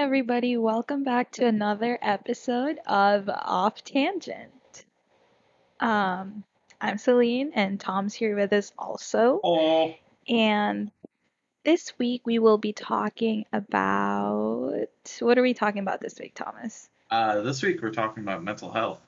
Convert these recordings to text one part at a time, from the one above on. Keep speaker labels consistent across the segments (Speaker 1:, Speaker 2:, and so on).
Speaker 1: Everybody, welcome back to another episode of Off Tangent. Um, I'm Celine and Tom's here with us also.
Speaker 2: Oh,
Speaker 1: And this week we will be talking about what are we talking about this week, Thomas?
Speaker 2: uh, this week we're talking about mental health.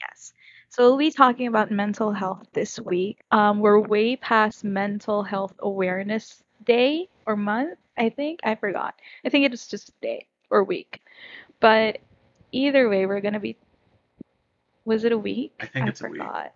Speaker 1: Yes. So we'll be talking about mental health this week. Um, we're way past Mental Health Awareness Day or month, I think. I forgot. I think it was just day or week. But either way, we're gonna be. Was it a week?
Speaker 2: I think it's a week. No, I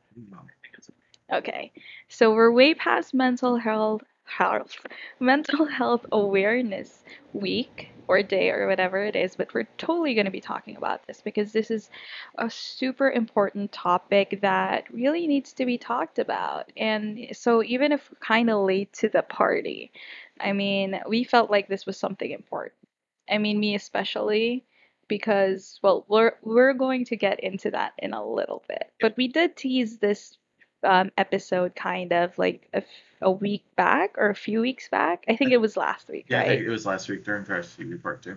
Speaker 2: think it's
Speaker 1: Okay. So we're way past mental health health mental health awareness week or day or whatever it is, but we're totally going to be talking about this because this is a super important topic that really needs to be talked about. And so even if we're kind of late to the party, I mean, we felt like this was something important. I mean, me especially because well, we're we're going to get into that in a little bit. But we did tease this um, episode kind of like a, f- a week back or a few weeks back. I think it was last week,
Speaker 2: Yeah,
Speaker 1: right?
Speaker 2: think it was last week during TV Part 2.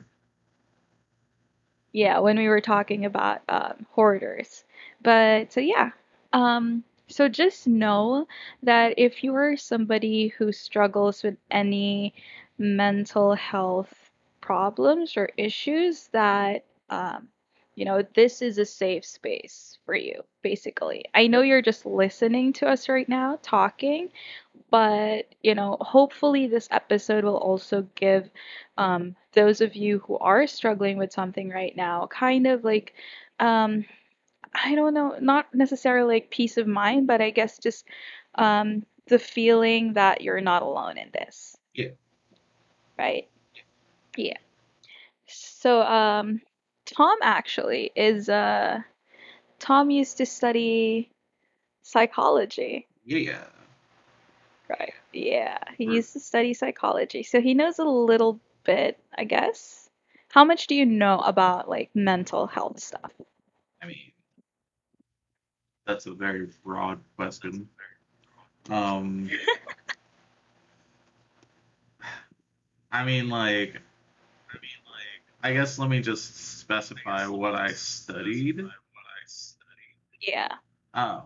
Speaker 1: Yeah, when we were talking about um, hoarders. But so yeah, um, so just know that if you are somebody who struggles with any mental health problems or issues, that um, you know this is a safe space for you. Basically, I know you're just listening to us right now talking, but you know hopefully this episode will also give um, those of you who are struggling with something right now kind of like um, i don't know not necessarily like peace of mind but i guess just um, the feeling that you're not alone in this
Speaker 2: Yeah.
Speaker 1: right yeah so um, tom actually is uh, tom used to study psychology
Speaker 2: Yeah.
Speaker 1: Right. Yeah, he used to study psychology, so he knows a little bit, I guess. How much do you know about like mental health stuff?
Speaker 2: I mean, that's a very broad question. Um, I mean, like, I mean, like, I guess let me just specify what I studied.
Speaker 1: Yeah.
Speaker 2: Um,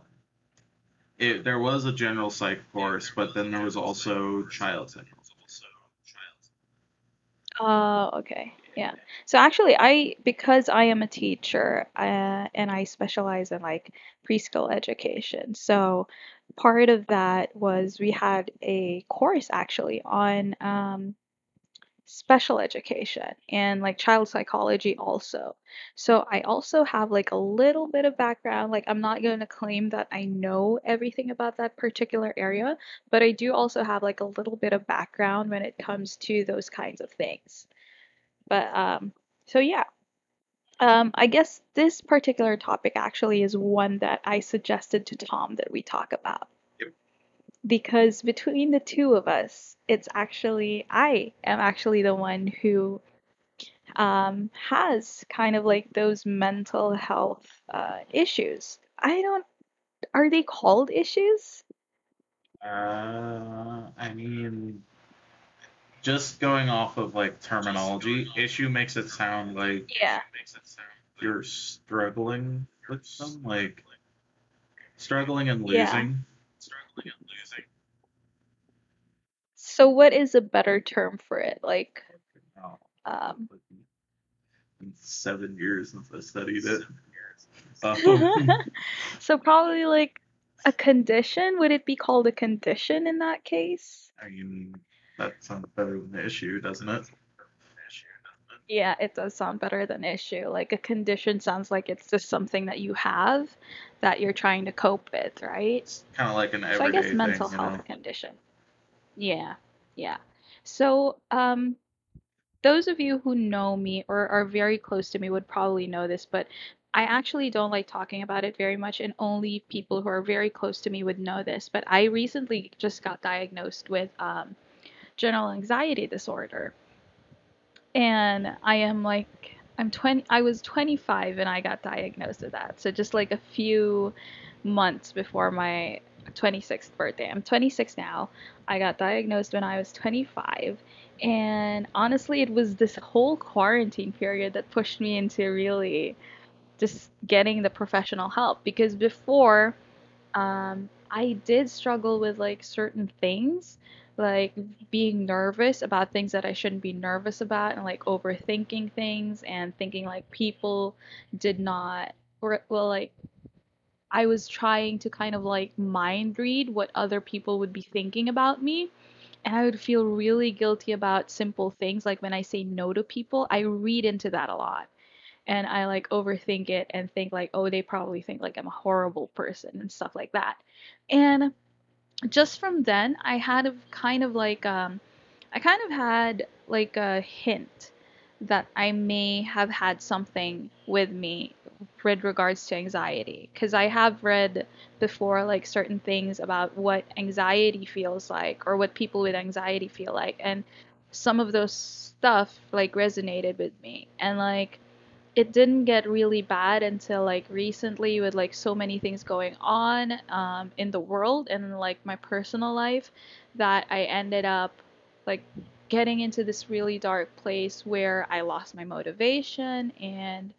Speaker 2: it, there was a general psych course, but then there was also child psych.
Speaker 1: Oh, okay. Yeah. So actually, I because I am a teacher, uh, and I specialize in like preschool education. So part of that was we had a course actually on um, special education and like child psychology also. So I also have like a little bit of background. Like I'm not going to claim that I know everything about that particular area, but I do also have like a little bit of background when it comes to those kinds of things. But um so yeah. Um I guess this particular topic actually is one that I suggested to Tom that we talk about
Speaker 2: Yep.
Speaker 1: because between the two of us, it's actually I am actually the one who um, has kind of like those mental health uh, issues. I don't, are they called issues?
Speaker 2: Uh, I mean, just going off of like terminology, issue makes it sound like
Speaker 1: Yeah.
Speaker 2: you're struggling with some like struggling and
Speaker 1: Yeah.
Speaker 2: losing. Struggling and losing.
Speaker 1: So what is a better term for it? Like, um,
Speaker 2: seven years since I studied it. Um,
Speaker 1: so probably like a condition. Would it be called a condition in that case?
Speaker 2: I mean, that sounds better than the issue, doesn't it?
Speaker 1: Yeah, it does sound better than issue. Like a condition sounds like it's just something that you have that you're trying to cope with, right?
Speaker 2: It's kind of like an everyday.
Speaker 1: So I guess mental
Speaker 2: thing, you
Speaker 1: health
Speaker 2: know.
Speaker 1: condition. Yeah, yeah. So, um, those of you who know me or are very close to me would probably know this, but I actually don't like talking about it very much, and only people who are very close to me would know this. But I recently just got diagnosed with um, general anxiety disorder, and I am like, I'm 20, I was 25 and I got diagnosed with that. So just like a few months before my 26th birthday. I'm 26 now. I got diagnosed when I was 25. And honestly, it was this whole quarantine period that pushed me into really just getting the professional help because before um, I did struggle with like certain things, like being nervous about things that I shouldn't be nervous about, and like overthinking things and thinking like people did not, or well, like I was trying to kind of like mind read what other people would be thinking about me. And I would feel really guilty about simple things like when I say no to people, I read into that a lot and I like overthink it and think like, oh, they probably think like I'm a horrible person and stuff like that. And just from then, I had a kind of like um, I kind of had like a hint that I may have had something with me with regards to anxiety. Because I have read before like certain things about what anxiety feels like or what people with anxiety feel like and some of those stuff like resonated with me. And like it didn't get really bad until like recently with like so many things going on um, in the world and like my personal life that I ended up like getting into this really dark place where I lost my motivation and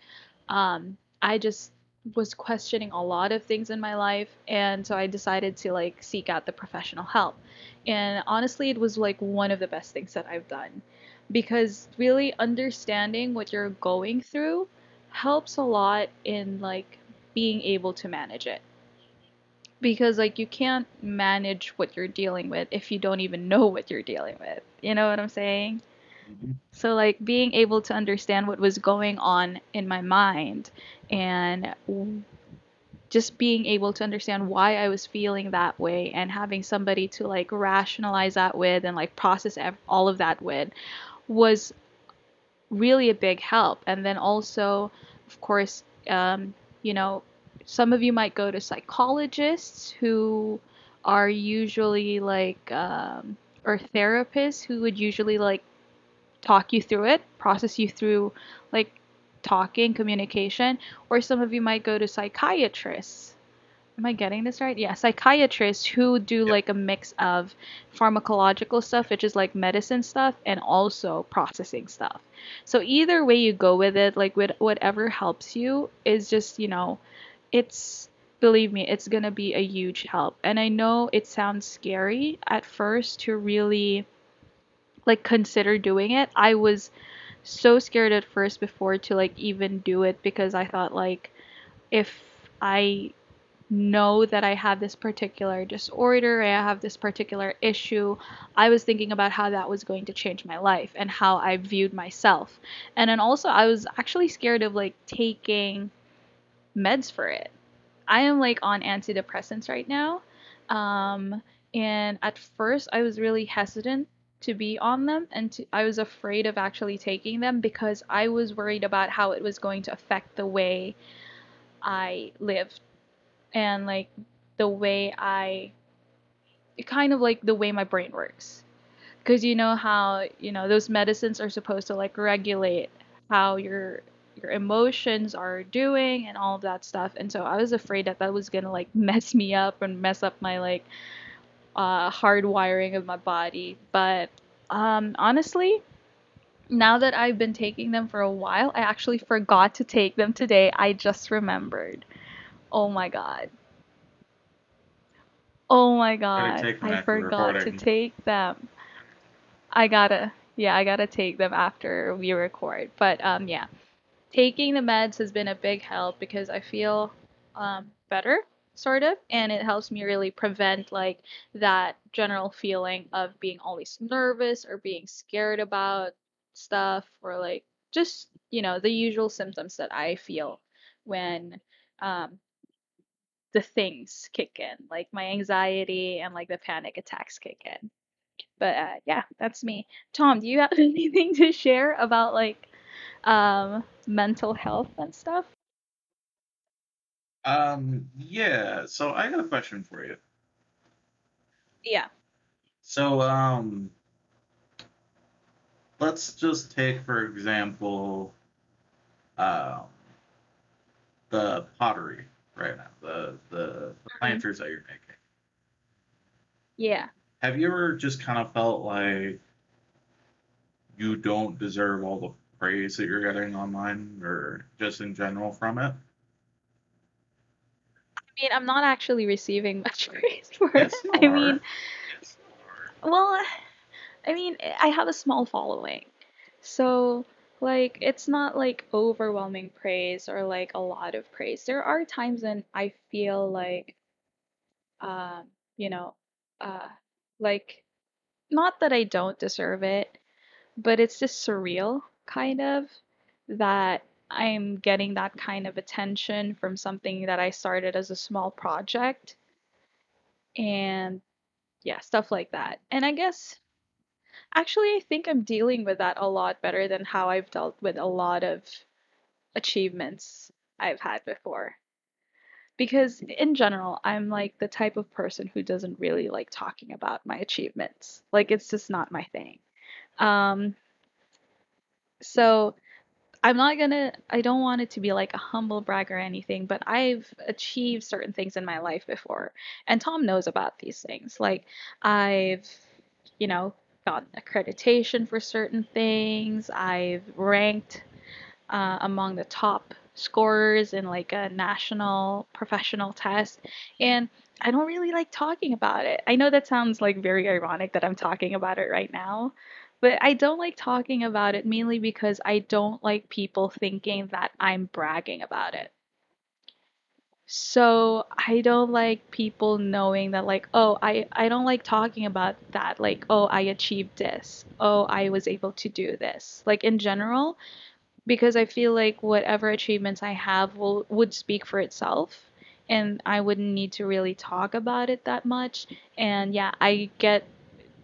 Speaker 1: um, I just was questioning a lot of things in my life and so I decided to like seek out the professional help. And honestly, it was like one of the best things that I've done because really understanding what you're going through helps a lot in like being able to manage it. Because like you can't manage what you're dealing with if you don't even know what you're dealing with. You know what i'm saying?
Speaker 2: Mhm.
Speaker 1: so like being able to understand what was going on in my mind and w- just being able to understand why I was feeling that way and having somebody to like rationalize that with and like process ev- all of that with was really a big help. And then also, of course, um, you know, some of you might go to psychologists who are usually like, um, or therapists who would usually like talk you through it, process you through like talking, communication, or some of you might go to psychiatrists. Am I getting this right? Yeah, psychiatrists who do
Speaker 2: Yep.
Speaker 1: like a mix of pharmacological stuff, which is like medicine stuff, and also processing stuff. So either way you go with it, like with whatever helps you, is just, you know, it's believe me, it's gonna be a huge help. And I know it sounds scary at first to really like consider doing it. I was so scared at first before to like even do it because I thought like if I know that I have this particular disorder, I have this particular issue, I was thinking about how that was going to change my life and how I viewed myself. And then also I was actually scared of like taking meds for it. I am like on antidepressants right now. Um, and at first, I was really hesitant to be on them, and to, I was afraid of actually taking them because I was worried about how it was going to affect the way I lived and like the way I kind of like the way my brain works. Because you know how, you know, those medicines are supposed to like regulate how your your emotions are doing and all of that stuff. And so I was afraid that that was gonna like mess me up and mess up my like uh hard wiring of my body. But um honestly, now that I've been taking them for a while, I actually forgot to take them today. I just remembered. Oh my god. Oh my god. I forgot to take them. I gotta, yeah, I gotta take them after we record. But um, yeah, taking the meds has been a big help because I feel um, better, sort of, and it helps me really prevent like that general feeling of being always nervous or being scared about stuff or like just, you know, the usual symptoms that I feel when um, the things kick in, like my anxiety and like the panic attacks kick in. But uh, yeah, that's me. Tom, do you have anything to share about like um, mental health and stuff?
Speaker 2: Um, yeah, so I got a question for you.
Speaker 1: Yeah.
Speaker 2: So, um, let's just take, for example, um, the pottery right now, the the, the
Speaker 1: Mhm.
Speaker 2: planters that you're making.
Speaker 1: Yeah.
Speaker 2: Have you ever just kind of felt like you don't deserve all the praise that you're getting online or just in general from it?
Speaker 1: I mean, I'm not actually receiving much praise for it.
Speaker 2: Yes, you
Speaker 1: I
Speaker 2: are.
Speaker 1: mean,
Speaker 2: Yes,
Speaker 1: well, I mean, I have a small following. So, like, it's not like overwhelming praise or like a lot of praise. There are times when I feel like, um, you know, uh, like, not that I don't deserve it, but it's just surreal, kind of, that I'm getting that kind of attention from something that I started as a small project and yeah, stuff like that. And I guess actually I think I'm dealing with that a lot better than how I've dealt with a lot of achievements I've had before. Because in general, I'm like the type of person who doesn't really like talking about my achievements. Like it's just not my thing. Um, so I'm not gonna, I don't want it to be like a humble brag or anything, but I've achieved certain things in my life before. And Tom knows about these things. Like, I've, you know, gotten accreditation for certain things, I've ranked uh, among the top scorers in like a national professional test. And I don't really like talking about it. I know that sounds like very ironic that I'm talking about it right now, but I don't like talking about it mainly because I don't like people thinking that I'm bragging about it. So I don't like people knowing that like, oh, I I don't like talking about that. Like, oh, I achieved this. Oh, I was able to do this. Like in general, because I feel like whatever achievements I have will would speak for itself and I wouldn't need to really talk about it that much. And yeah, I get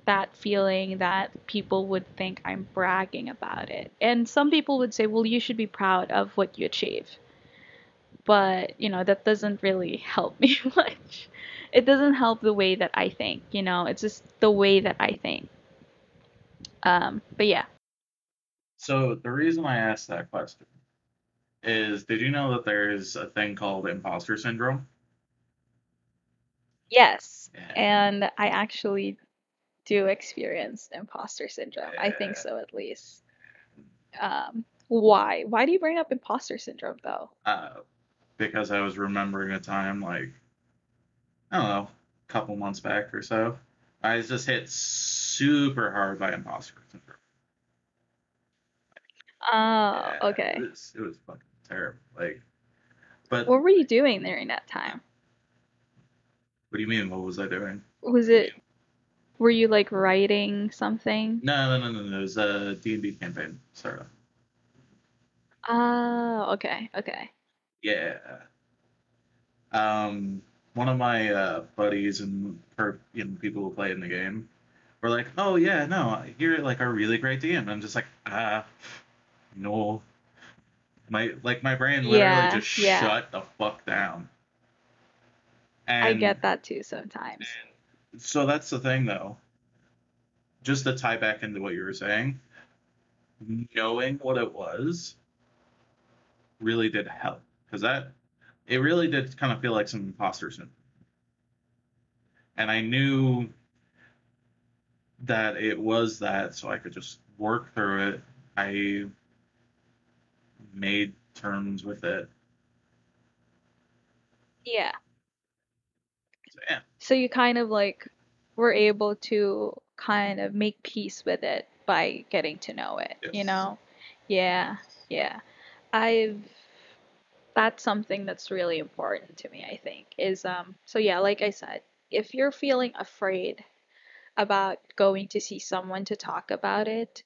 Speaker 1: that feeling that people would think I'm bragging about it. And some people would say, well, you should be proud of what you achieve. But, you know, that doesn't really help me much. It doesn't help the way that I think, you know, it's just the way that I think. Um, but yeah.
Speaker 2: So the reason I asked that question is, did you know that there's a thing called imposter syndrome?
Speaker 1: Yes.
Speaker 2: Yeah.
Speaker 1: And I actually do experience imposter syndrome. I think so at least. Um, why? Why do you bring up imposter syndrome though?
Speaker 2: Uh, because I was remembering a time like I don't know, a couple months back or so. I was just hit super hard by imposter syndrome.
Speaker 1: Oh,
Speaker 2: Yeah,
Speaker 1: okay.
Speaker 2: It was it was fucking terrible. Like, but
Speaker 1: What were you doing during that time?
Speaker 2: what do you mean? What was I doing?
Speaker 1: Was it, were you like writing something?
Speaker 2: No, no, no, no, no. It was a D and D campaign startup.
Speaker 1: Oh, okay, okay.
Speaker 2: Yeah. Um, one of my uh, buddies and per, you know, people who play in the game were like, "Oh yeah, no, you're like a really great DM." And I'm just like, ah, no. My like my brain literally
Speaker 1: Yeah,
Speaker 2: just
Speaker 1: yeah.
Speaker 2: shut the fuck down. And
Speaker 1: I get that too sometimes.
Speaker 2: so that's the thing though. Just to tie back into what you were saying, knowing what it was really did help because that it really did kind of feel like some imposter syndrome. And I knew that it was that, so I could just work through it. I made terms with it.
Speaker 1: Yeah.
Speaker 2: So, yeah,
Speaker 1: So you kind of like were able to kind of make peace with it by getting to know it, you know? Yeah, yeah. I've that's something that's really important to me, I think, is um so yeah, like I said, if you're feeling afraid about going to see someone to talk about it,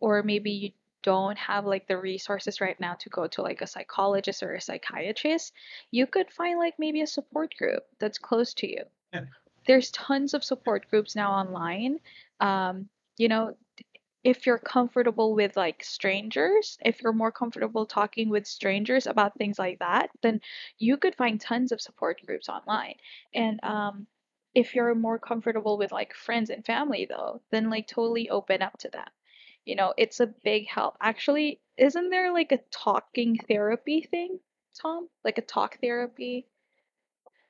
Speaker 1: or maybe you don't have like the resources right now to go to like a psychologist or a psychiatrist, you could find like maybe a support group that's close to you.
Speaker 2: Yeah.
Speaker 1: There's tons of support groups now online. Um, you know, if you're comfortable with like strangers, if you're more comfortable talking with strangers about things like that, then you could find tons of support groups online. And um, if you're more comfortable with like friends and family though, then like totally open up to them. You know, it's a big help. Actually, isn't there like a talking therapy thing, Tom? Like a talk therapy?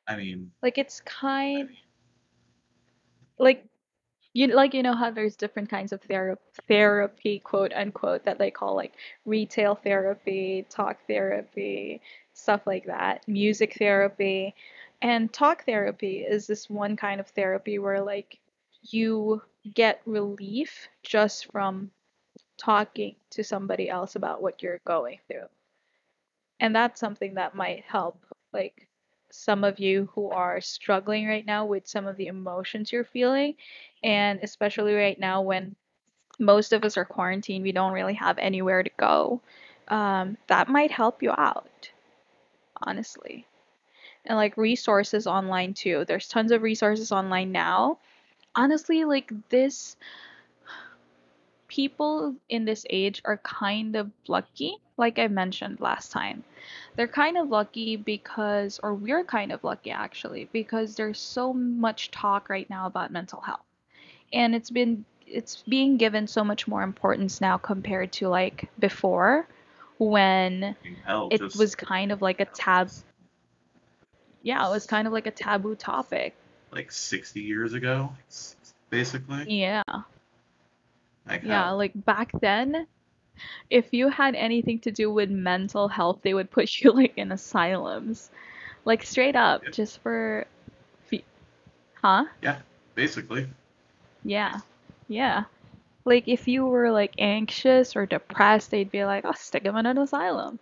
Speaker 2: I mean,
Speaker 1: Like it's
Speaker 2: I
Speaker 1: kind
Speaker 2: mean,
Speaker 1: like you like you know how there's different kinds of thera- therapy quote unquote that they call like retail therapy talk therapy stuff like that music therapy. And talk therapy is this one kind of therapy where like you get relief just from talking to somebody else about what you're going through. And that's something that might help like some of you who are struggling right now with some of the emotions you're feeling and especially right now when most of us are quarantined we don't really have anywhere to go um, that might help you out honestly. And like resources online too. There's tons of resources online now. Honestly like this people in this age are kind of lucky, like I mentioned last time. They're kind of lucky because, or we're kind of lucky actually, because there's so much talk right now about mental health. And it's been, it's being given so much more importance now compared to like before when
Speaker 2: Hell,
Speaker 1: it was kind of like a tab. Yeah, it was kind of like a taboo topic.
Speaker 2: like 60 years ago, basically.
Speaker 1: Yeah.
Speaker 2: Like
Speaker 1: Yeah,
Speaker 2: how-
Speaker 1: like back then, if you had anything to do with mental health, they would put you like in asylums. Like straight up,
Speaker 2: Yep.
Speaker 1: just for fe- Huh?
Speaker 2: Yeah, basically.
Speaker 1: Yeah. Yeah. Like if you were like anxious or depressed, they'd be like, "Oh, stick him in an asylum."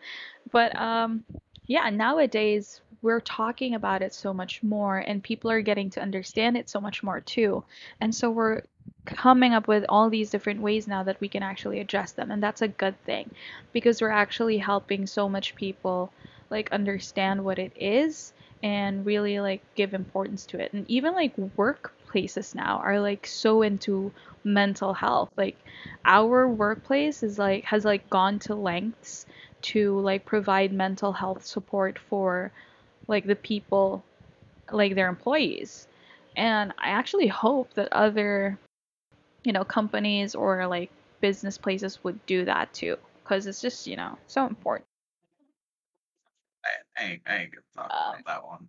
Speaker 1: But um yeah, nowadays we're talking about it so much more and people are getting to understand it so much more too. And so we're coming up with all these different ways now that we can actually address them and that's a good thing because we're actually helping so much people like understand what it is and really like give importance to it and even like workplaces now are like so into mental health like our workplace is like has like gone to lengths to like provide mental health support for like the people like their employees. And i actually hope that other you know companies or like business places would do that too because it's just you know so important.
Speaker 2: I, I ain't, I ain't gonna talk
Speaker 1: Um,
Speaker 2: about that one.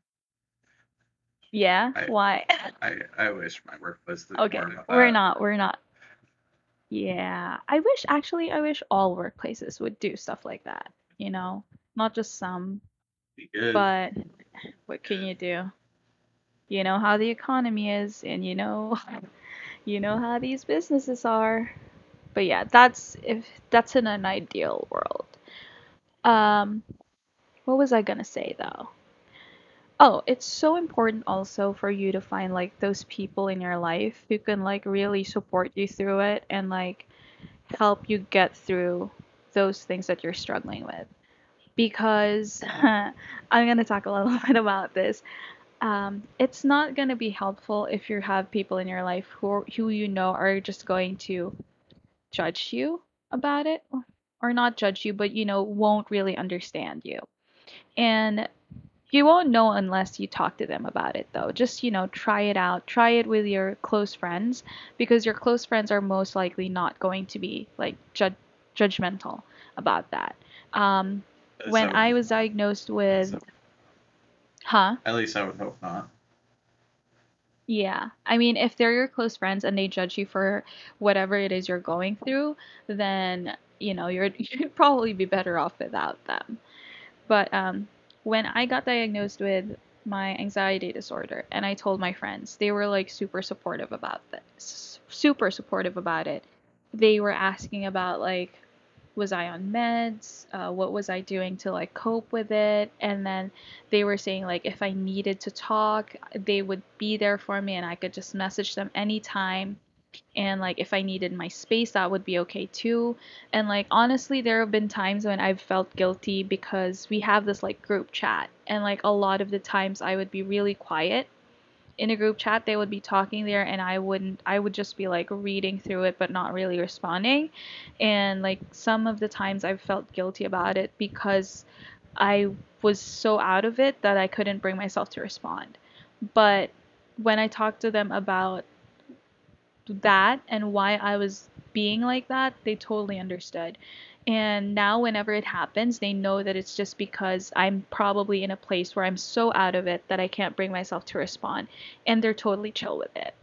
Speaker 1: yeah?
Speaker 2: I-
Speaker 1: why?
Speaker 2: I, I wish my workplace did
Speaker 1: okay
Speaker 2: more
Speaker 1: we're not we're not. Yeah i wish actually i wish all workplaces would do stuff like that you know? Not just some. But what can you do? You know how the economy is and you know you know how these businesses are. But yeah that's if that's in an ideal world. Um what was i gonna say though? Oh it's so important also for you to find like those people in your life who can like really support you through it and like help you get through those things that you're struggling with because i'm going to talk a little bit about this. Um, it's not going to be helpful if you have people in your life who are, who you know are just going to judge you about it or not judge you but you know won't really understand you. And you won't know unless you talk to them about it though. Just you know try it out. Try it with your close friends because your close friends are most likely not going to be like ju- judgmental about that. Um, when i was diagnosed with huh
Speaker 2: At least I would hope not.
Speaker 1: Yeah. I mean, if they're your close friends and they judge you for whatever it is you're going through, then, you know, you're you'd probably be better off without them. But um when I got diagnosed with my anxiety disorder and I told my friends, they were like super supportive about this. Super supportive about it. They were asking about like was I on meds? Uh, what was I doing to like cope with it? And then they were saying like if I needed to talk, they would be there for me and I could just message them anytime. And like if I needed my space, that would be okay too. And like honestly, there have been times when I've felt guilty because we have this like group chat and like a lot of the times I would be really quiet in a group chat they would be talking there and I wouldn't I would just be like reading through it but not really responding and like some of the times I've felt guilty about it because I was so out of it that I couldn't bring myself to respond. But when I talked to them about that and why I was being like that, they totally understood. And now, whenever it happens, they know that it's just because I'm probably in a place where I'm so out of it that I can't bring myself to respond. And they're totally chill with it.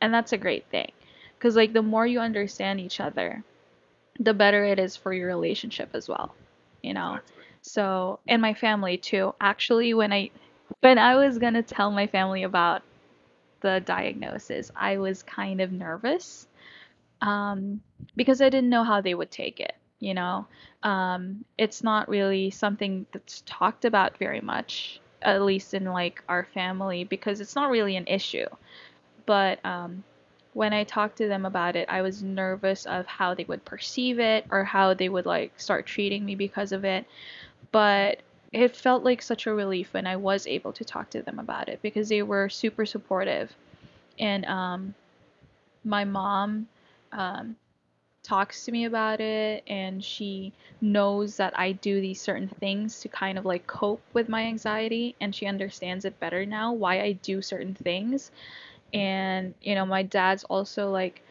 Speaker 1: and that's a great thing because like the more you understand each other the better it is for your relationship as well you know
Speaker 2: Exactly.
Speaker 1: so and my family too actually when i when i was gonna tell my family about the diagnosis i was kind of nervous um, because I didn't know how they would take it. You know, um, it's not really something that's talked about very much, at least in like our family, because it's not really an issue. But um, when I talked to them about it, I was nervous of how they would perceive it or how they would like start treating me because of it. But it felt like such a relief when I was able to talk to them about it because they were super supportive. And um, my mom um, talks to me about it and she knows that I do these certain things to kind of like cope with my anxiety and she understands it better now why I do certain things. And you know, my dad's also like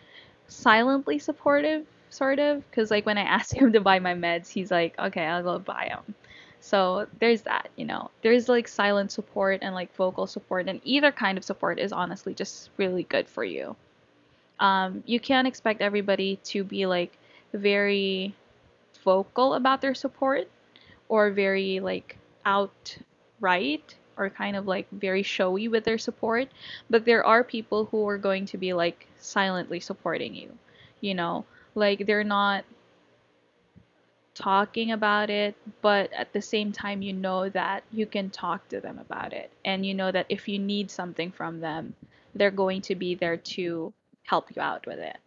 Speaker 1: silently supportive sort of because like when I ask him to buy my meds, he's like, "Okay, I'll go buy them." So there's that, you know. There's like silent support and like vocal support and either kind of support is honestly just really good for you um, you can't expect everybody to be like very vocal about their support or very like outright or kind of like very showy with their support but there are people who are going to be like silently supporting you you know? Like they're not talking about it but at the same time you know that you can talk to them about it and you know that if you need something from them they're going to be there to help you out with it.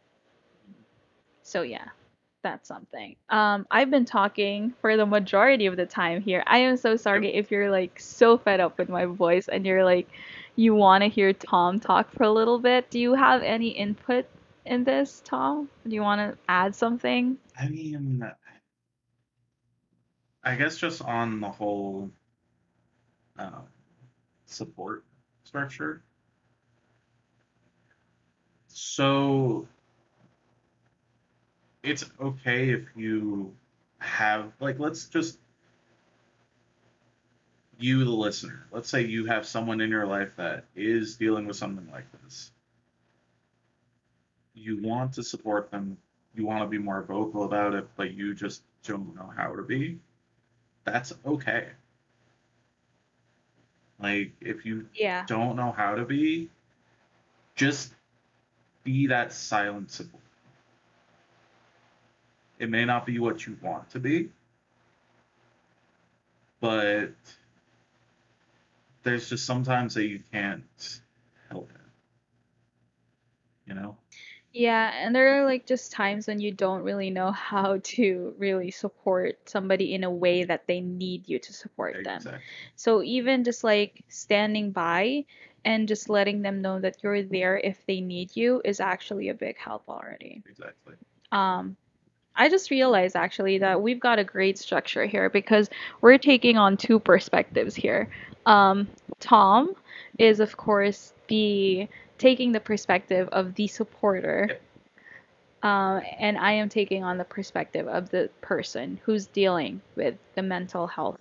Speaker 1: So yeah, that's something. Um, I've been talking for the majority of the time here. I am so sorry if you're like so fed up with my voice and you're like you want to hear Tom talk for a little bit. Do you have any input in this, Tom? Do you want to add something?
Speaker 2: I mean, I guess just on the whole uh, support structure. So it's okay if you have like let's just you the listener. Let's say you have someone in your life that is dealing with something like this. You want to support them. You want to be more vocal about it, but you just don't know how to be. That's okay. Like if you
Speaker 1: Yeah.
Speaker 2: don't know how to be, just be that support. It may not be what you want to be, but there's just sometimes that you can't help it. You know?
Speaker 1: Yeah, and there are like just times when you don't really know how to really support somebody in a way that they need you to support them.
Speaker 2: Exactly.
Speaker 1: So even just like standing by and just letting them know that you're there if they need you is actually a big help already.
Speaker 2: Exactly.
Speaker 1: Um, I just realized actually that we've got a great structure here because we're taking on two perspectives here. Um, Tom is of course the taking the perspective of the supporter,
Speaker 2: Yep.
Speaker 1: um, and I am taking on the perspective of the person who's dealing with the mental health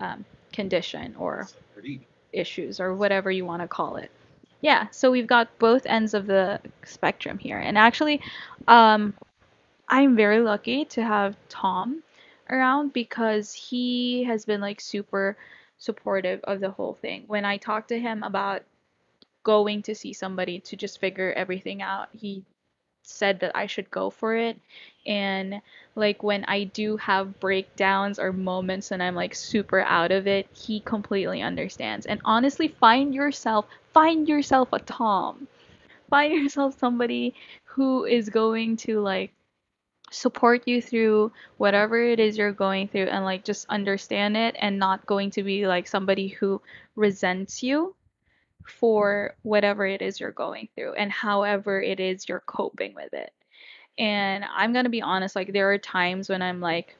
Speaker 1: um, condition or
Speaker 2: It's pretty
Speaker 1: issues or whatever you want to call it. Yeah, so we've got both ends of the spectrum here. And actually, um, I'm very lucky to have Tom around because he has been like super supportive of the whole thing. When I talked to him about going to see somebody to just figure everything out, he said that I should go for it. And like when I do have breakdowns or moments and I'm like super out of it, he completely understands. And honestly, find yourself, find yourself a Tom. Find yourself somebody who is going to like support you through whatever it is you're going through and like just understand it and not going to be like somebody who resents you for whatever it is you're going through and however it is you're coping with it. And I'm going to be honest, like there are times when I'm like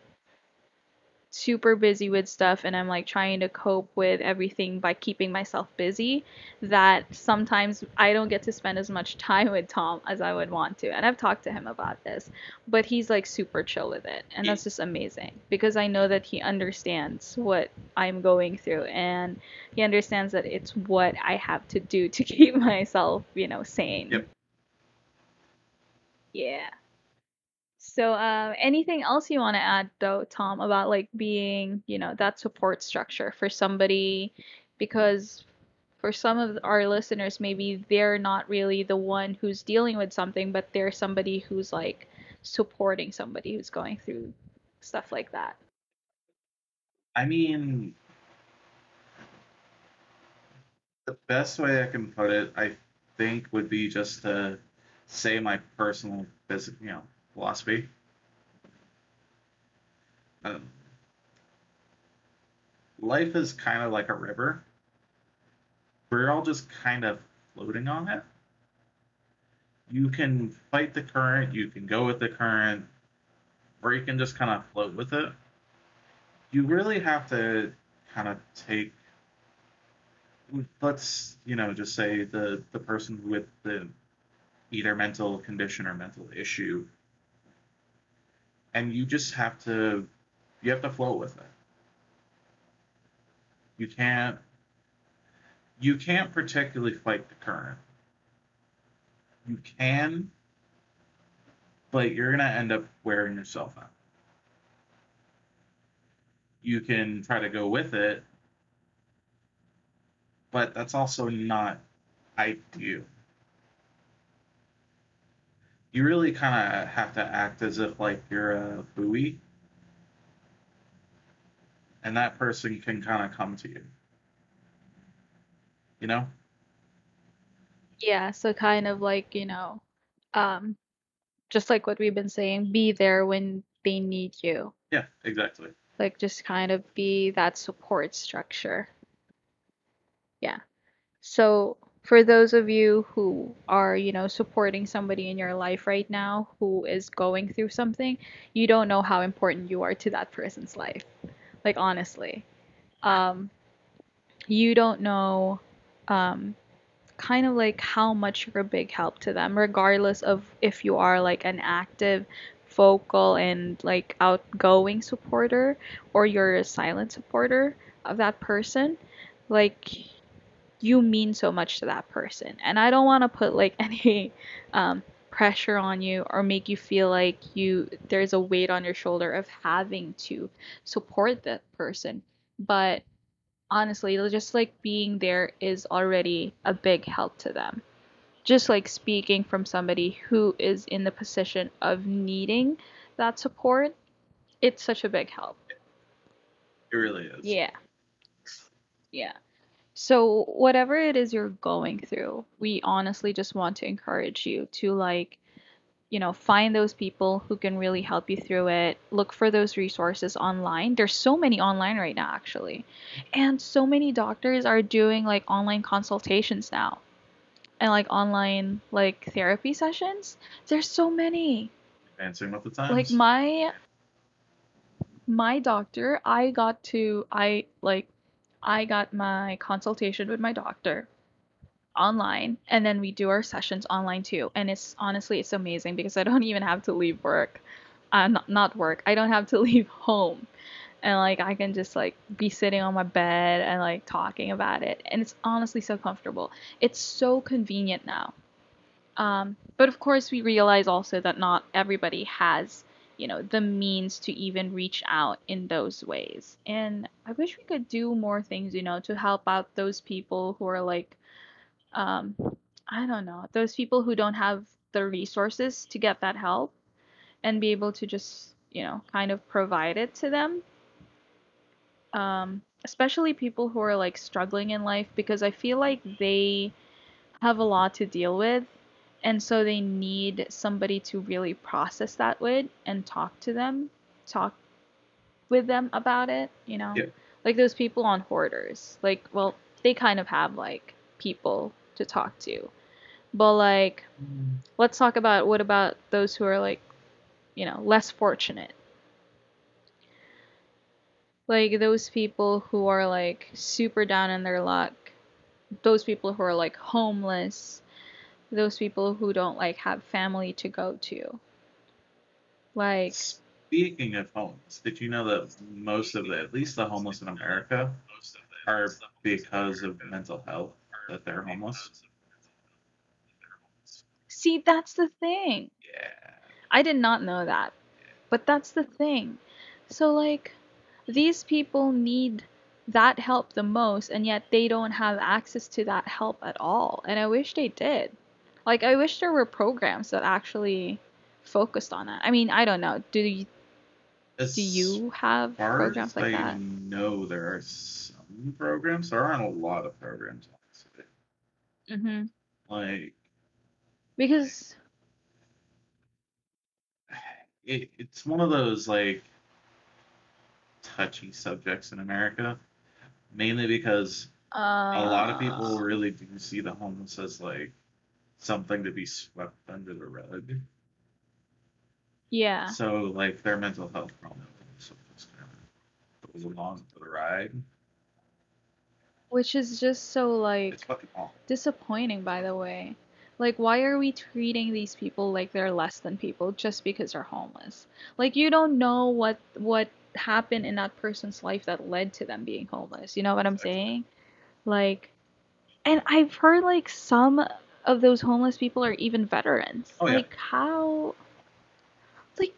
Speaker 1: super busy with stuff and I'm like trying to cope with everything by keeping myself busy that sometimes I don't get to spend as much time with Tom as I would want to. And I've talked to him about this, but he's like super chill with it. And that's just amazing because I know that he understands what I'm going through and he understands that it's what I have to do to keep myself, you know, sane.
Speaker 2: Yep.
Speaker 1: Yeah. So, uh, anything else you want to add, though, Tom, about like being, you know, that support structure for somebody? Because for some of our listeners, maybe they're not really the one who's dealing with something, but they're somebody who's like supporting somebody who's going through stuff like that.
Speaker 2: I mean, the best way I can put it, I think, would be just to say my personal, you know, philosophy. Um, life is kind of like a river. We're all just kind of floating on it. You can fight the current, you can go with the current, or you can just kind of float with it. You really have to kind of take let's you know just say the the person with the either mental condition or mental issue and you just have to you have to float with it. You can't you can't particularly fight the current. You can but you're gonna end up wearing yourself out. You can try to go with it but that's also not ideal. You really kind of have to act as if like you're a buoy, and that person can kind of come to you. You know?
Speaker 1: Yeah, so kind of like, you know, um, just like what we've been saying, be there when they need you.
Speaker 2: Yeah, exactly.
Speaker 1: Like just kind of be that support structure. Yeah. So for those of you who are, you know, supporting somebody in your life right now who is going through something, you don't know how important you are to that person's life. Like honestly. Um you don't know um kind of like how much you're a big help to them regardless of if you are like an active vocal and like outgoing supporter or you're a silent supporter of that person like you mean so much to that person. And I don't want to put like any um, pressure on you or make you feel like you there's a weight on your shoulder of having to support that person. But honestly, just like being there is already a big help to them. Just like speaking from somebody who is in the position of needing that support, it's such a big help.
Speaker 2: It really is.
Speaker 1: Yeah. Yeah. So, whatever it is you're going through, we honestly just want to encourage you to like, you know, find those people who can really help you through it. Look for those resources online. There's so many online right now, actually. And so many doctors are doing like online consultations now and like online like therapy sessions. There's so many.
Speaker 2: Advancing with the times.
Speaker 1: Like my my doctor, I got to I like I got my consultation with my doctor online and then we do our sessions online too. And it's honestly it's amazing because I don't even have to leave work. Uh, not, not work. I don't have to leave home. And like I can just like be sitting on my bed and like talking about it. And it's honestly so comfortable. It's so convenient now. Um, but of course we realize also that not everybody has you know the means to even reach out in those ways. And i wish we could do more things you know to help out those people who are like um i don't know those people who don't have the resources to get that help and be able to just you know kind of provide it to them. Um especially people who are like struggling in life because i feel like they have a lot to deal with and so they need somebody to really process that with and talk to them talk with them about it you know?
Speaker 2: Yeah.
Speaker 1: like those people on hoarders like well they kind of have like people to talk to. But like let's talk about what about those who are like you know less fortunate? Like those people who are like super down in their luck those people who are like homeless those people who don't like have family to go to. Like
Speaker 2: Speaking of homeless, did you know that most of the, at least the homeless in America, are because of mental health that they're homeless?
Speaker 1: see that's the thing.
Speaker 2: Yeah.
Speaker 1: I did not know that. But that's the thing. So like these people need that help the most and yet they don't have access to that help at all. And I wish they did. Like I wish there were programs that actually focused on that. I mean, I don't know. Do you
Speaker 2: As
Speaker 1: do you have programs like
Speaker 2: I
Speaker 1: that?
Speaker 2: know, there are some programs. There aren't a lot of programs, honestly.
Speaker 1: Mhm.
Speaker 2: Like
Speaker 1: Because
Speaker 2: it, it's one of those like touchy subjects in America, mainly because
Speaker 1: uh,
Speaker 2: a lot of people really do see the homeless as like something to be swept under the rug.
Speaker 1: Yeah.
Speaker 2: So like their mental health problem so just kind of goes along for the ride.
Speaker 1: Which is just so like
Speaker 2: It's fucking awful.
Speaker 1: disappointing by the way. Like why are we treating these people like they're less than people just because they're homeless? Like you don't know what what happened in that person's life that led to them being homeless. You know what I'm
Speaker 2: Exactly.
Speaker 1: saying? Like and I've heard like some of those homeless people are even veterans.
Speaker 2: Oh, yeah.
Speaker 1: Like how like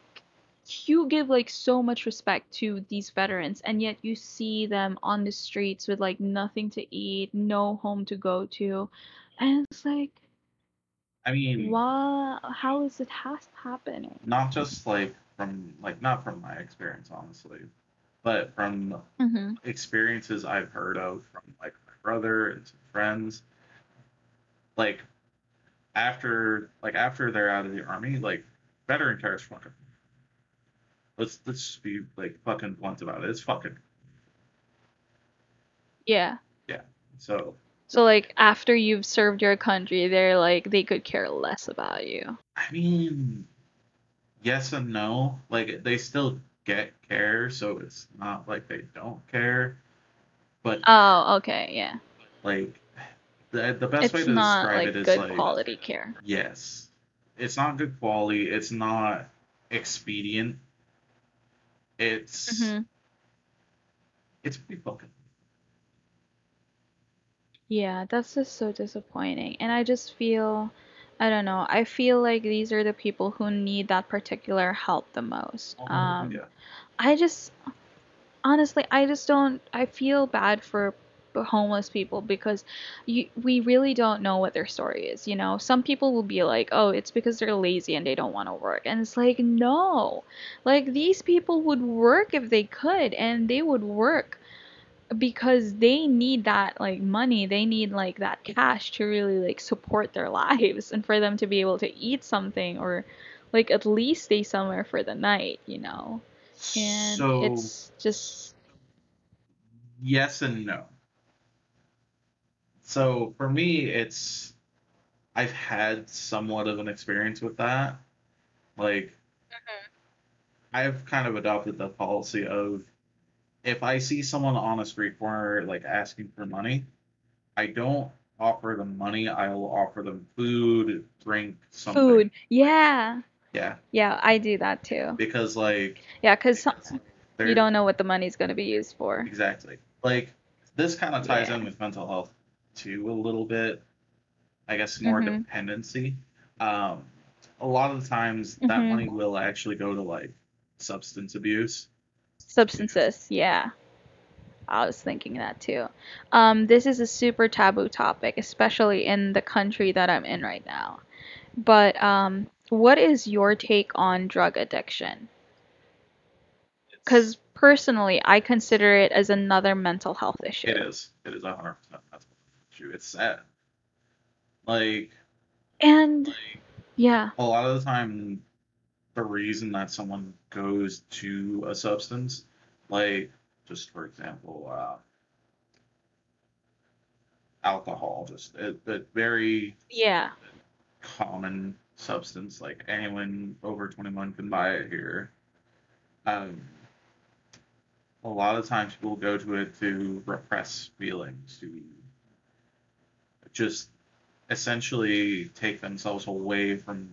Speaker 1: you give like so much respect to these veterans and yet you see them on the streets with like nothing to eat, no home to go to. And it's like
Speaker 2: I mean,
Speaker 1: why how is it has happening?
Speaker 2: not just like from like not from my experience honestly, but from
Speaker 1: Mm-hmm.
Speaker 2: experiences I've heard of from like my brother and some friends. Like after like after they're out of the army, like veteran care is fucking. Let's let's just be like fucking blunt about it. It's fucking
Speaker 1: Yeah. Yeah.
Speaker 2: So.
Speaker 1: So like after you've served your country, they're like they could care less about you.
Speaker 2: I mean, yes and no. Like they still get care, so it's not like they don't care. But
Speaker 1: Oh, okay, yeah.
Speaker 2: like the the best
Speaker 1: It's
Speaker 2: way to
Speaker 1: not
Speaker 2: describe
Speaker 1: like
Speaker 2: it is
Speaker 1: good
Speaker 2: like
Speaker 1: quality care.
Speaker 2: yes, it's not good quality. It's not expedient. It's
Speaker 1: Mm-hmm.
Speaker 2: it's pretty fucking.
Speaker 1: Yeah, that's just so disappointing. And I just feel, I don't know, I feel like these are the people who need that particular help the most. Um,
Speaker 2: yeah.
Speaker 1: I just, honestly, I just don't, I feel bad for homeless people because you, we really don't know what their story is, you know? Some people will be like, oh, it's because they're lazy and they don't want to work. And it's like, no. Like, these people would work if they could, and they would work because they need that like money they need like that cash to really like support their lives and for them to be able to eat something or like at least stay somewhere for the night you know and
Speaker 2: so
Speaker 1: it's just
Speaker 2: yes and no. So for me, it's I've had somewhat of an experience with that. Like mm-hmm. I've kind of adopted the policy of if I see someone on a street corner like asking for money, I don't offer them money. I will offer them food, drink, something.
Speaker 1: food yeah
Speaker 2: Yeah,
Speaker 1: yeah i do that too
Speaker 2: because like
Speaker 1: yeah because you don't know what the money's going to be used for
Speaker 2: Exactly. Like this kind of ties
Speaker 1: Yeah.
Speaker 2: in with mental health too a little bit. I guess more
Speaker 1: Mhm.
Speaker 2: dependency. Um, a lot of the times that
Speaker 1: Mhm.
Speaker 2: money will actually go to like substance abuse.
Speaker 1: substances yeah i was thinking that too um, this is a super taboo topic especially in the country that i'm in right now but um, what is your take on drug addiction because personally i consider it as another mental health issue
Speaker 2: it is. It is a hundred percent mental It's sad. Like,
Speaker 1: and
Speaker 2: like
Speaker 1: yeah
Speaker 2: a lot of the time, the reason that someone goes to a substance, like just for example, uh, alcohol, just a, a very
Speaker 1: yeah
Speaker 2: common substance. Like anyone over 21 can buy it here. Um, a lot of times people go to it to repress feelings, to just essentially take themselves away from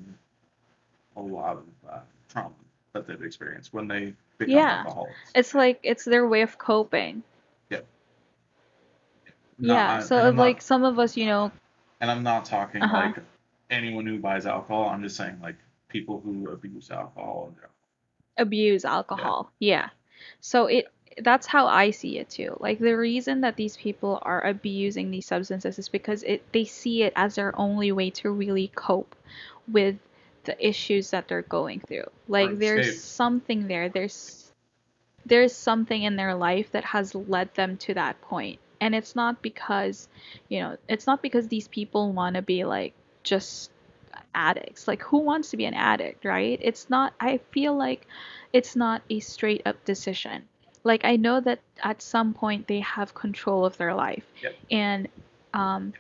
Speaker 2: a lot of uh, trauma that they've experienced when they become
Speaker 1: Yeah.
Speaker 2: alcoholics.
Speaker 1: it's like it's their way of coping
Speaker 2: Not-
Speaker 1: yeah
Speaker 2: I-
Speaker 1: so like
Speaker 2: not,
Speaker 1: some of us you know
Speaker 2: and I'm not talking
Speaker 1: Uh-huh.
Speaker 2: like anyone who buys alcohol. I'm just saying like people who abuse alcohol and
Speaker 1: abuse alcohol. Yeah. So it that's how I see it too. Like the reason that these people are abusing these substances is because it they see it as their only way to really cope with the issues that they're going through. Like there's something there. There's there's something in their life that has led them to that point. And it's not because, you know, it's not because these people want to be like just addicts. Like who wants to be an addict, right? It's not I feel like it's not a straight up decision. Like I know that at some point they have control of their life
Speaker 2: Yep.
Speaker 1: and um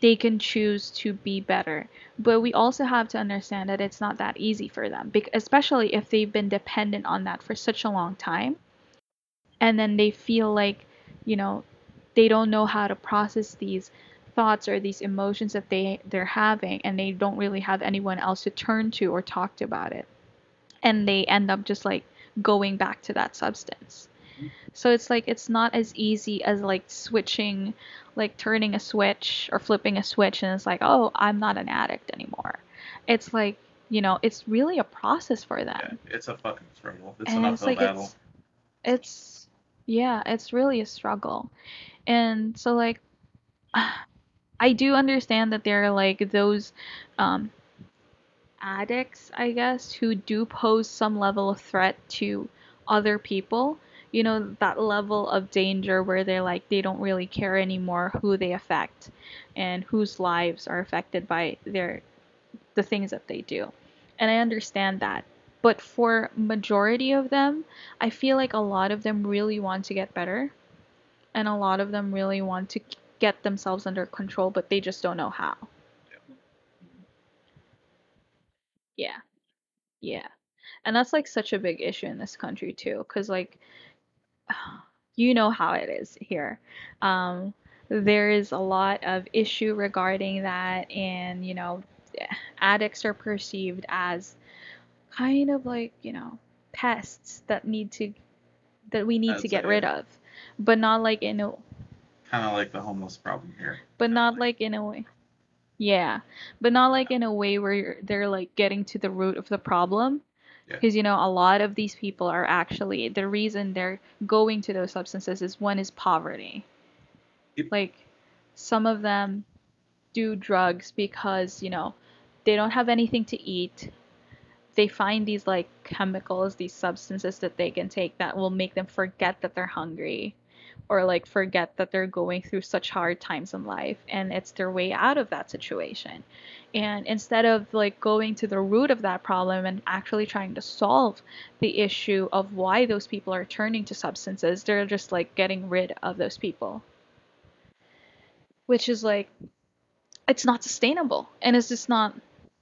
Speaker 1: they can choose to be better. But we also have to understand that it's not that easy for them, especially if they've been dependent on that for such a long time. And then they feel like, you know, they don't know how to process these thoughts or these emotions that they they're having and they don't really have anyone else to turn to or talk to about it. And they end up just like going back to that substance. So it's like it's not as easy as like switching, like turning a switch or flipping a switch and it's like, "Oh, I'm not an addict anymore." It's like, you know, it's really a process for them.
Speaker 2: Yeah, it's a fucking struggle. It's
Speaker 1: and
Speaker 2: an uphill
Speaker 1: like
Speaker 2: battle.
Speaker 1: it's it's yeah, it's really a struggle. And so like I do understand that there are like those um addicts, I guess, who do pose some level of threat to other people. You know, that level of danger where they're like they don't really care anymore who they affect and whose lives are affected by their the things that they do. And I understand that. But for majority of them, I feel like a lot of them really want to get better and a lot of them really want to get themselves under control, but they just don't know how. Yeah. Yeah. And that's like such a big issue in this country too, cuz like you know how it is here. Um there is a lot of issue regarding that and you know addicts are perceived as kind of like, you know, pests that need to that we need to get rid of. But not like in a
Speaker 2: Kind of like the homeless problem here.
Speaker 1: but not like in a way. Yeah, but not like in a way where you're, they're like getting to the root of the problem.
Speaker 2: Yeah.
Speaker 1: Because you know, a lot of these people are actually the reason they're going to those substances is one is poverty.
Speaker 2: Yep.
Speaker 1: Like some of them do drugs because, you know, they don't have anything to eat. They find these like chemicals, these substances that they can take that will make them forget that they're hungry or like forget that they're going through such hard times in life and it's their way out of that situation. And instead of like going to the root of that problem and actually trying to solve the issue of why those people are turning to substances, they're just like getting rid of those people. Which is like it's not sustainable and it's just not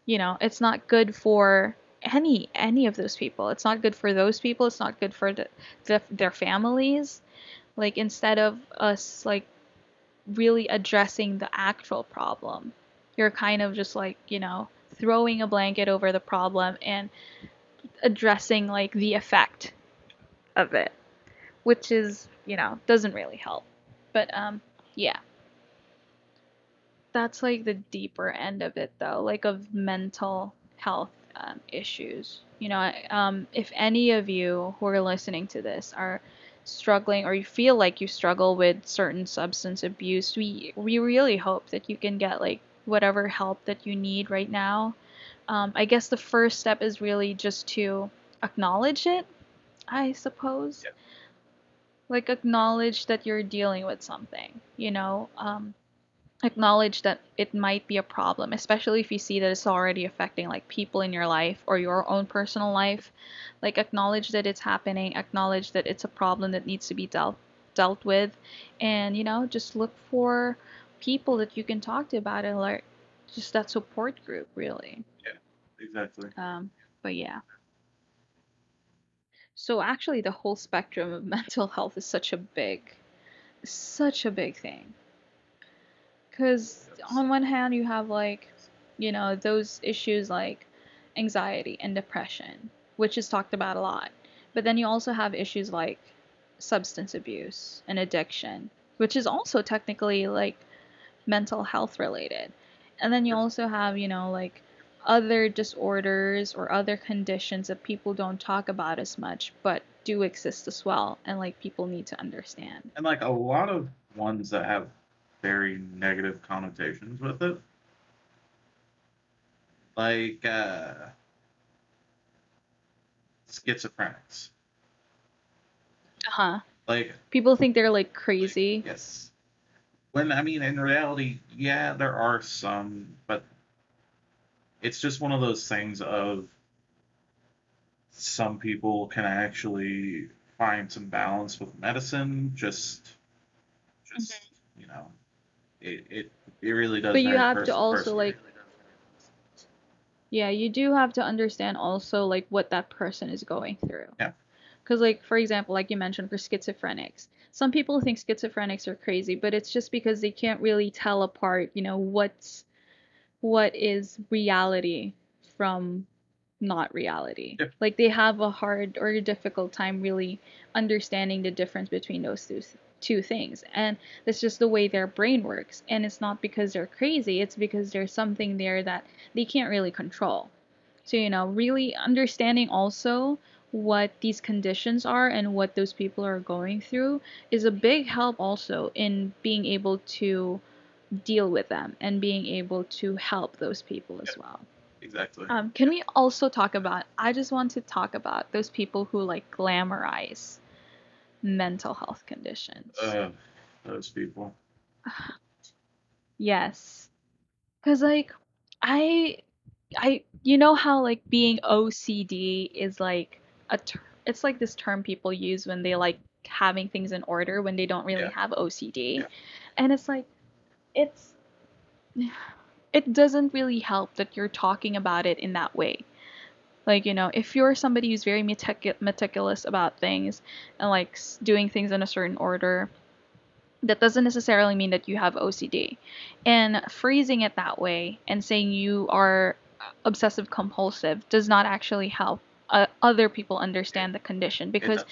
Speaker 1: you know, it's not good for any any of those people. It's not good for those people. It's not good for the, the their families. Like instead of us like really addressing the actual problem, you're kind of just like, you know, throwing a blanket over the problem and addressing like the effect of it, which is, you know, doesn't really help. But um yeah. That's like the deeper end of it though, like of mental health um, issues. You know, um, if any of you who are listening to this are struggling or you feel like you struggle with certain substance abuse, we we really hope that you can get like whatever help that you need right now. Um, I guess the first step is really just to acknowledge it, I suppose.
Speaker 2: Yeah.
Speaker 1: Like acknowledge that you're dealing with something, you know. Um, acknowledge that it might be a problem, especially if you see that it's already affecting like people in your life or your own personal life. Like acknowledge that it's happening, acknowledge that it's a problem that needs to be dealt dealt with, and you know just look for people that you can talk to about it, like just that support group, really.
Speaker 2: Yeah, exactly.
Speaker 1: Um, but yeah. So actually, the whole spectrum of mental health is such a big, such a big thing. Because on one hand, you have like, you know, those issues like anxiety and depression, which is talked about a lot. But then you also have issues like substance abuse and addiction, which is also technically like mental health related. And then you also have, you know, like other disorders or other conditions that people don't talk about as much, but do exist as well, and like people need to understand.
Speaker 2: And like a lot of ones that have very negative connotations with it. Like uh schizophrenics.
Speaker 1: Uh huh.
Speaker 2: Like
Speaker 1: People think they're like crazy.
Speaker 2: yes. When I mean in reality, yeah, there are some, but it's just one of those things of some people can actually find some balance with medicine just just you know it it, it really does
Speaker 1: But you have to also,
Speaker 2: person.
Speaker 1: like- Yeah, you do have to understand also like what that person is going through.
Speaker 2: Yeah.
Speaker 1: Because like for example, like you mentioned for schizophrenics, some people think schizophrenics are crazy, but it's just because they can't really tell apart, you know, what's what is reality from not reality.
Speaker 2: Yeah.
Speaker 1: Like they have a hard or a difficult time really understanding the difference between those two two things. And that's just the way their brain works. And it's not because they're crazy, it's because there's something there that they can't really control. So, you know, really understanding also what these conditions are and what those people are going through is a big help also in being able to deal with them and being able to help those people as
Speaker 2: Yeah.
Speaker 1: well.
Speaker 2: exactly
Speaker 1: Um, can we also talk about? I just want to talk about those people who like glamorize mental health conditions.
Speaker 2: uh, those people
Speaker 1: Yes. Cuz like I I you know how like being OCD is like a ter- it's like this term people use when they like having things in order when they don't really
Speaker 2: Yeah.
Speaker 1: have OCD.
Speaker 2: Yeah.
Speaker 1: And it's like it's it doesn't really help that you're talking about it in that way. Like, you know, if you're somebody who's very metic- meticulous about things and like s- doing things in a certain order, that doesn't necessarily mean that you have OCD. And phrasing it that way and saying you are obsessive compulsive does not actually help uh, other people understand the condition because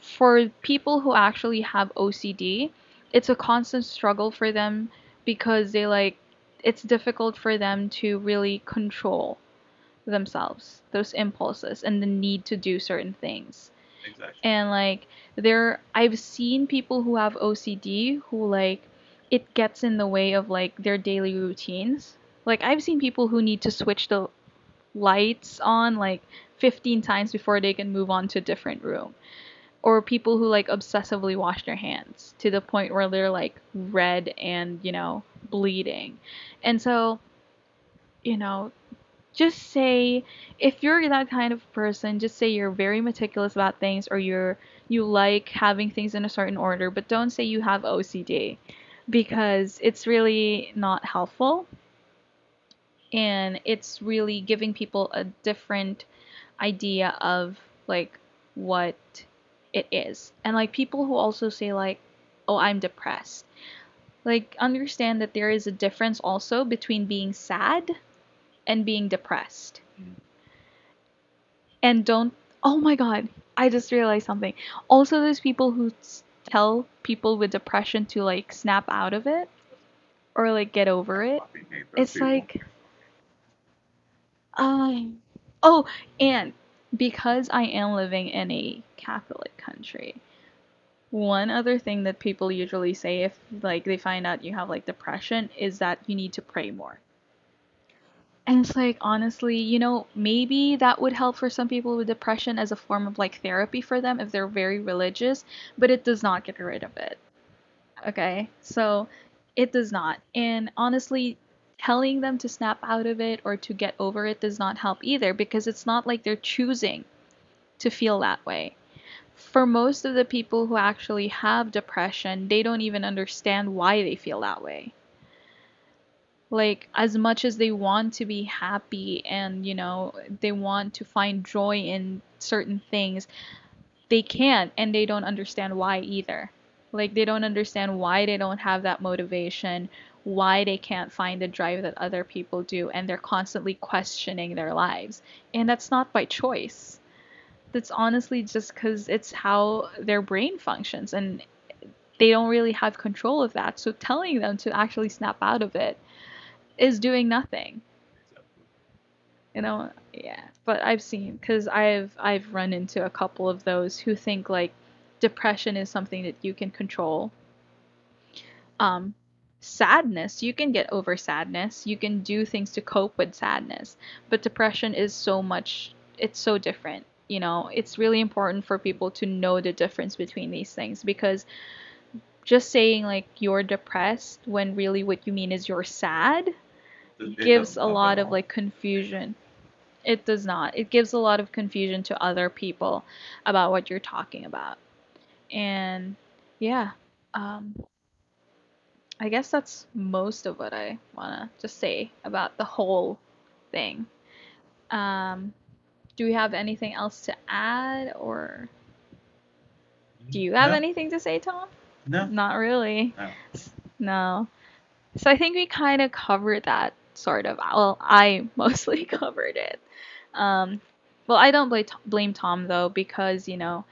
Speaker 1: for people who actually have OCD, it's a constant struggle for them because they like it's difficult for them to really control themselves, those impulses and the need to do certain things
Speaker 2: exactly
Speaker 1: and like there I've seen people who have OCD who like it gets in the way of like their daily routines. Like I've seen people who need to switch the lights on like 15 times before they can move on to a different room. Or people who like obsessively wash their hands to the point where they're like red and, you know, bleeding. And so, you know, just say if you're that kind of person, just say you're very meticulous about things or you're you like having things in a certain order, but don't say you have OCD because it's really not helpful. And it's really giving people a different idea of like what it is. And like people who also say like, "Oh, I'm depressed." Like understand that there is a difference also between being sad and being depressed.
Speaker 2: Mm.
Speaker 1: And don't, oh my god, I just realized something. Also, there's people who tell people with depression to like snap out of it or like get over it.
Speaker 2: Fucking hate those
Speaker 1: It's
Speaker 2: people.
Speaker 1: like, um, oh, and because I am living in a Catholic country, one other thing that people usually say if like they find out you have like depression is that you need to pray more. And it's like, honestly, you know, maybe that would help for some people with depression as a form of like therapy for them if they're very religious, but it does not get rid of it. Okay? So it does not. And honestly, telling them to snap out of it or to get over it does not help either because it's not like they're choosing to feel that way. For most of the people who actually have depression, they don't even understand why they feel that way like as much as they want to be happy and you know they want to find joy in certain things they can't and they don't understand why either. Like they don't understand why they don't have that motivation why they can't find the drive that other people do and they're constantly questioning their lives. And that's not by choice. That's honestly just because it's how their brain functions and they don't really have control of that. So telling them to actually snap out of it is doing nothing. You know, yeah. But I've seen because I've I've run into a couple of those who think like depression is something that you can control. Um, sadness, you can get over sadness. You can do things to cope with sadness. But depression is so much. It's so different. You know, it's really important for people to know the difference between these things because just saying like you're depressed when really what you mean is you're sad gives a lot of like confusion. It does not. It gives a lot of confusion to other people about what you're talking about. And yeah, um, I guess that's most of what I want to just say about the whole thing. Um, do we have anything else to add, or do you have
Speaker 2: No,
Speaker 1: anything to say, Tom?
Speaker 2: No.
Speaker 1: Not really.
Speaker 2: No.
Speaker 1: No. So I think we kind of covered that sort of. Well, I mostly covered it. Um, well, I don't blame blame Tom though because you know,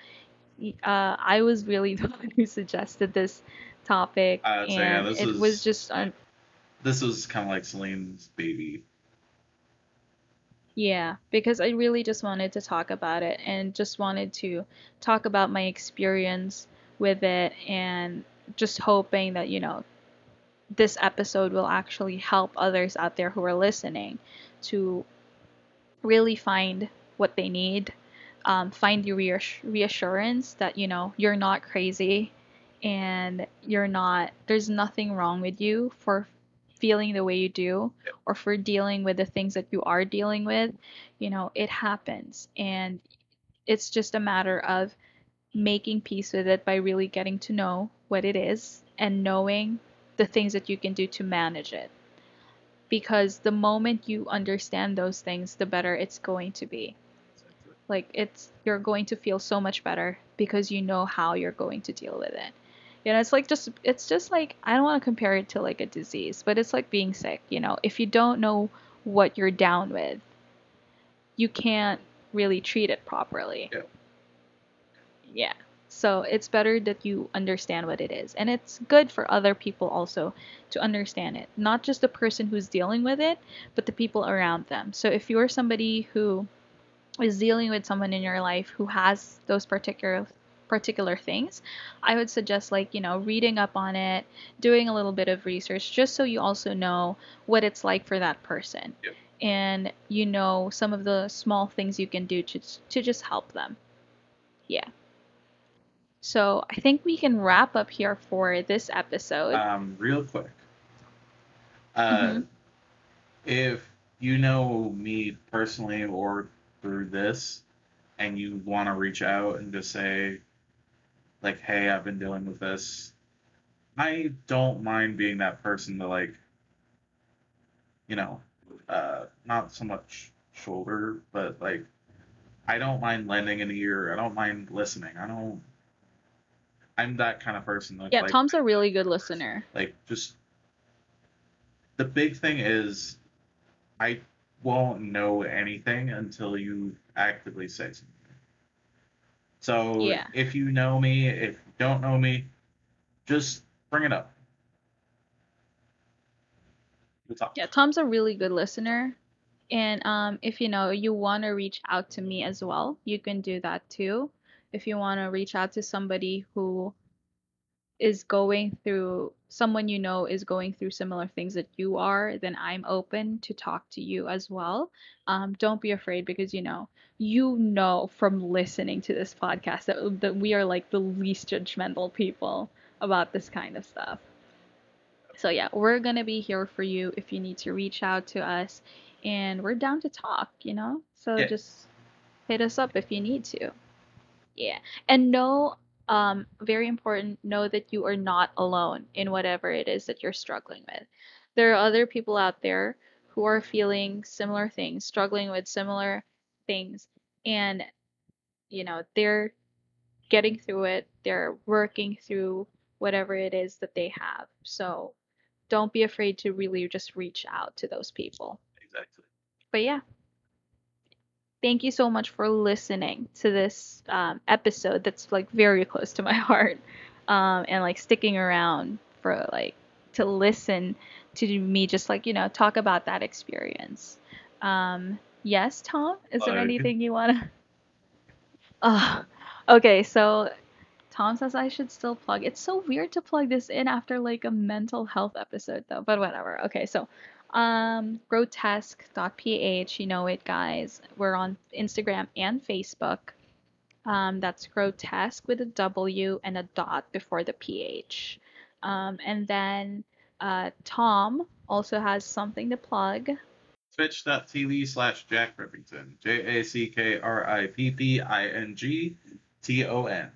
Speaker 1: uh, I was really the one who suggested this topic,
Speaker 2: say, yeah,
Speaker 1: and it
Speaker 2: is-
Speaker 1: was just un-
Speaker 2: This was kind of like Celine's baby.
Speaker 1: Yeah, because I really just wanted to talk about it and just wanted to talk about my experience with it and just hoping that, you know, this episode will actually help others out there who are listening to really find what they need, um, find the reass- reassurance that, you know, you're not crazy and you're not, there's nothing wrong with you for feeling the way you do or for dealing with the things that you are dealing with. You know, it happens and it's just a matter of making peace with it by really getting to know what it is and knowing the things that you can do to manage it. Because the moment you understand those things, the better it's going to be. Like it's you're going to feel so much better because you know how you're going to deal with it. You know, it's like just it's just like I don't want to compare it to like a disease, but it's like being sick, you know. If you don't know what you're down with, you can't really treat it properly.
Speaker 2: Yeah.
Speaker 1: Yeah. So it's better that you understand what it is. And it's good for other people also to understand it. Not just the person who's dealing with it, but the people around them. So if you're somebody who is dealing with someone in your life who has those particular particular things, I would suggest like, you know, reading up on it, doing a little bit of research just so you also know what it's like for that person.
Speaker 2: Yep.
Speaker 1: And you know some of the small things you can do to to just help them. Yeah. So, I think we can wrap up here for this episode.
Speaker 2: Um, real quick. Uh,
Speaker 1: Mhm.
Speaker 2: If you know me personally or through this, and you want to reach out and just say, like, hey, I've been dealing with this, I don't mind being that person to, like, you know, uh, not so much shoulder, but, like, I don't mind lending an ear. I don't mind listening. I don't. I'm that kind of person. That,
Speaker 1: yeah,
Speaker 2: like,
Speaker 1: Tom's a really good listener.
Speaker 2: like just the big thing is I won't know anything until you actively say something. So
Speaker 1: Yeah.
Speaker 2: if you know me, if you don't know me, just bring it up. Talk.
Speaker 1: Yeah, Tom's a really good listener. And um, if you know you want to reach out to me as well, you can do that too. If you want to reach out to somebody who is going through, someone you know is going through similar things that you are, then I'm open to talk to you as well. Um, don't be afraid because you know, you know from listening to this podcast that, that we are like the least judgmental people about this kind of stuff. So yeah, we're gonna be here for you if you need to reach out to us, and we're down to talk. You know, so
Speaker 2: Yeah.
Speaker 1: just hit us up if you need to. Yeah, and know, um, very important, know that you are not alone in whatever it is that you're struggling with. There are other people out there who are feeling similar things, struggling with similar things, and you know they're getting through it. They're working through whatever it is that they have. So don't be afraid to really just reach out to those people.
Speaker 2: Exactly.
Speaker 1: But yeah, thank you so much for listening to this um, episode that's like very close to my heart um, and like sticking around for like to listen to me just like, you know, talk about that experience. Um, Yes, Tom? Is there
Speaker 2: Plug.
Speaker 1: anything you want to? Uh, okay, so Tom says I should still plug. It's so weird to plug this in after like a mental health episode though, but whatever. Okay, so um grotesque.ph, you know it guys. We're on Instagram and Facebook. Um, that's grotesque with a W and a dot before the PH. Um, and then uh, Tom also has something to plug.
Speaker 2: Twitch.tv slash Jack Rippington. J A C K R I P P I N G T O N.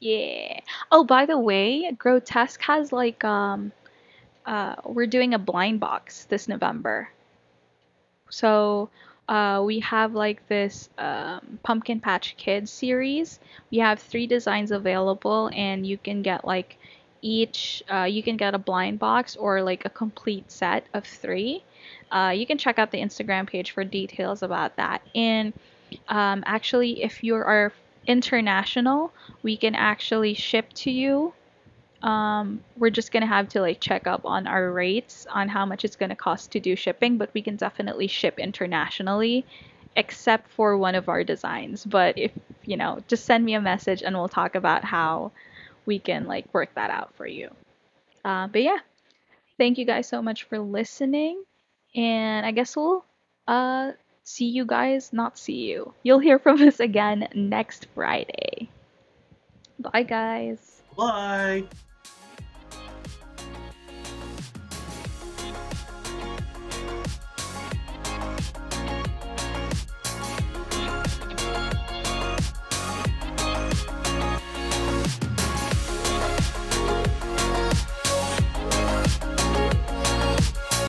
Speaker 1: Yeah. Oh, by the way, Grotesque has like um uh we're doing a blind box this November. So uh we have like this um Pumpkin Patch Kids series. We have three designs available and you can get like each uh you can get a blind box or like a complete set of three. Uh you can check out the Instagram page for details about that. And um actually if you are international, we can actually ship to you. Um, we're just gonna have to like check up on our rates on how much it's gonna cost to do shipping, but we can definitely ship internationally, except for one of our designs. But if you know, just send me a message and we'll talk about how we can like work that out for you. Uh, but yeah, thank you guys so much for listening, and I guess we'll uh see you guys, not see you. You'll hear from us again next Friday. Bye, guys.
Speaker 2: Bye.